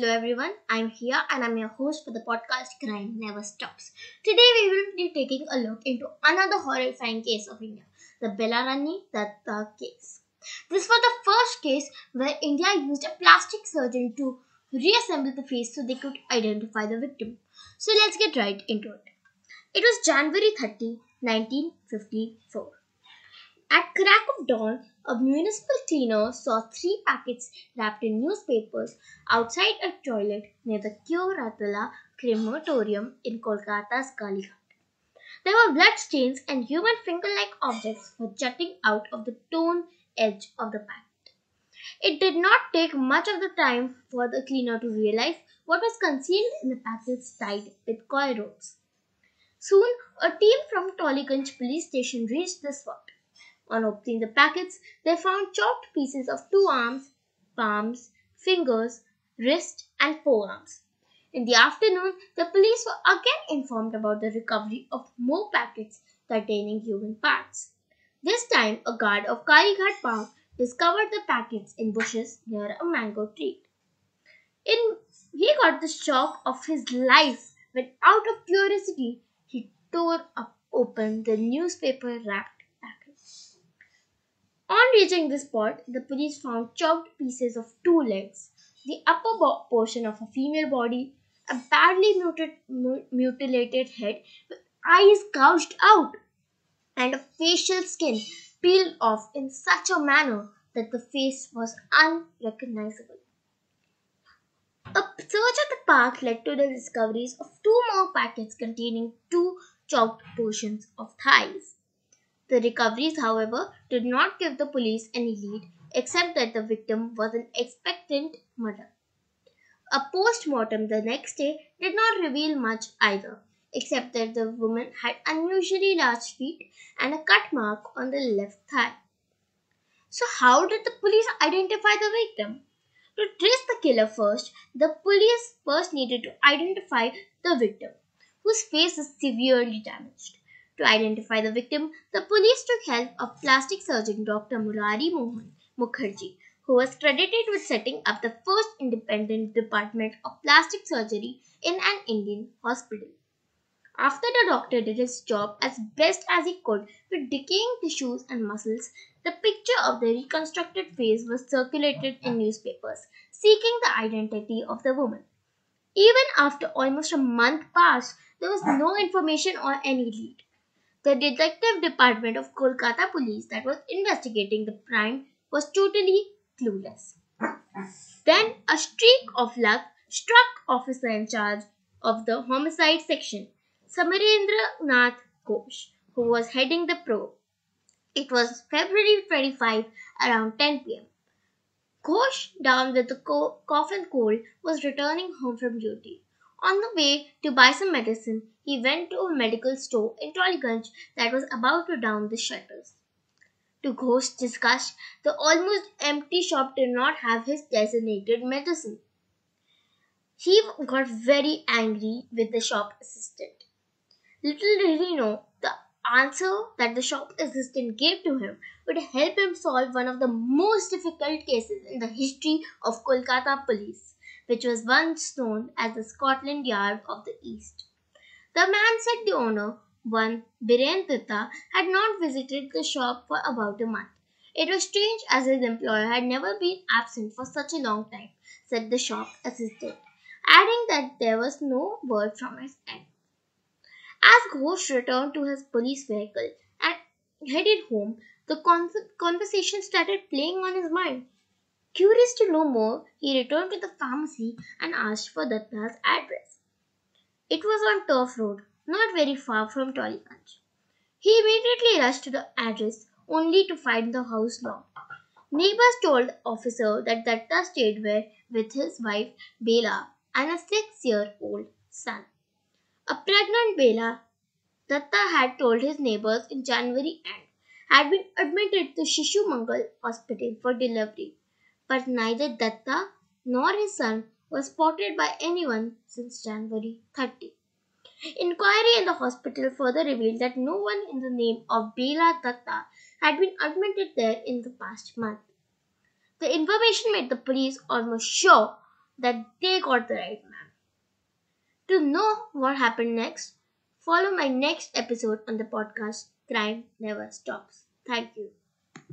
Hello everyone, I'm here and I'm your host for the podcast Crime Never Stops. Today we will be taking a look into another horrifying case of India, the Belarani Datta case. This was the first case where India used a plastic surgeon to reassemble the face so they could identify the victim. So let's get right into it. It was January 30, 1954. At crack of dawn, a municipal cleaner saw three packets wrapped in newspapers outside a toilet near the Keoratala crematorium in Kolkata's Kalighat. There were blood stains and human finger-like objects were jutting out of the torn edge of the packet. It did not take much of the time for the cleaner to realize what was concealed in the packets tied with coil ropes. Soon, a team from Tollygunge police station reached the spot. On opening the packets, they found chopped pieces of two arms, palms, fingers, wrist, and forearms. In the afternoon, the police were again informed about the recovery of more packets containing human parts. This time, a guard of Kalighat Park discovered the packets in bushes near a mango tree. In, he got the shock of his life when, out of curiosity, he tore up open the newspaper wrapped on reaching the spot, the police found chopped pieces of two legs, the upper portion of a female body, a badly muted, mutilated head with eyes gouged out, and a facial skin peeled off in such a manner that the face was unrecognizable. A search at the park led to the discoveries of two more packets containing two chopped portions of thighs. The recoveries, however, did not give the police any lead except that the victim was an expectant mother. A post mortem the next day did not reveal much either, except that the woman had unusually large feet and a cut mark on the left thigh. So, how did the police identify the victim? To trace the killer first, the police first needed to identify the victim, whose face is severely damaged. To identify the victim, the police took help of plastic surgeon Dr. Murari Mohan Mukherjee, who was credited with setting up the first independent department of plastic surgery in an Indian hospital. After the doctor did his job as best as he could with decaying tissues and muscles, the picture of the reconstructed face was circulated in newspapers, seeking the identity of the woman. Even after almost a month passed, there was no information or any lead. The detective department of Kolkata police that was investigating the crime was totally clueless. Then a streak of luck struck officer in charge of the homicide section, Samarendra Nath Ghosh, who was heading the probe. It was February 25 around 10 pm. Ghosh, down with the co- cough and cold, was returning home from duty. On the way to buy some medicine, he went to a medical store in Tollygunge that was about to down the shutters. To Ghosh's disgust, the almost empty shop did not have his designated medicine. He got very angry with the shop assistant. Little did he know the answer that the shop assistant gave to him would help him solve one of the most difficult cases in the history of Kolkata police which was once known as the Scotland Yard of the East. The man said the owner, one Biren had not visited the shop for about a month. It was strange as his employer had never been absent for such a long time, said the shop assistant, adding that there was no word from his end. As Ghosh returned to his police vehicle and headed home, the con- conversation started playing on his mind. Curious to know more, he returned to the pharmacy and asked for Datta's address. It was on Turf Road, not very far from Tollygunge. He immediately rushed to the address, only to find the house locked. Neighbors told the officer that Datta stayed there with his wife Bela and a six-year-old son. A pregnant Bela, Datta had told his neighbors in January and had been admitted to Shishu Mangal Hospital for delivery but neither Datta nor his son was spotted by anyone since January 30. Inquiry in the hospital further revealed that no one in the name of Bela Datta had been admitted there in the past month. The information made the police almost sure that they got the right man. To know what happened next, follow my next episode on the podcast Crime Never Stops. Thank you.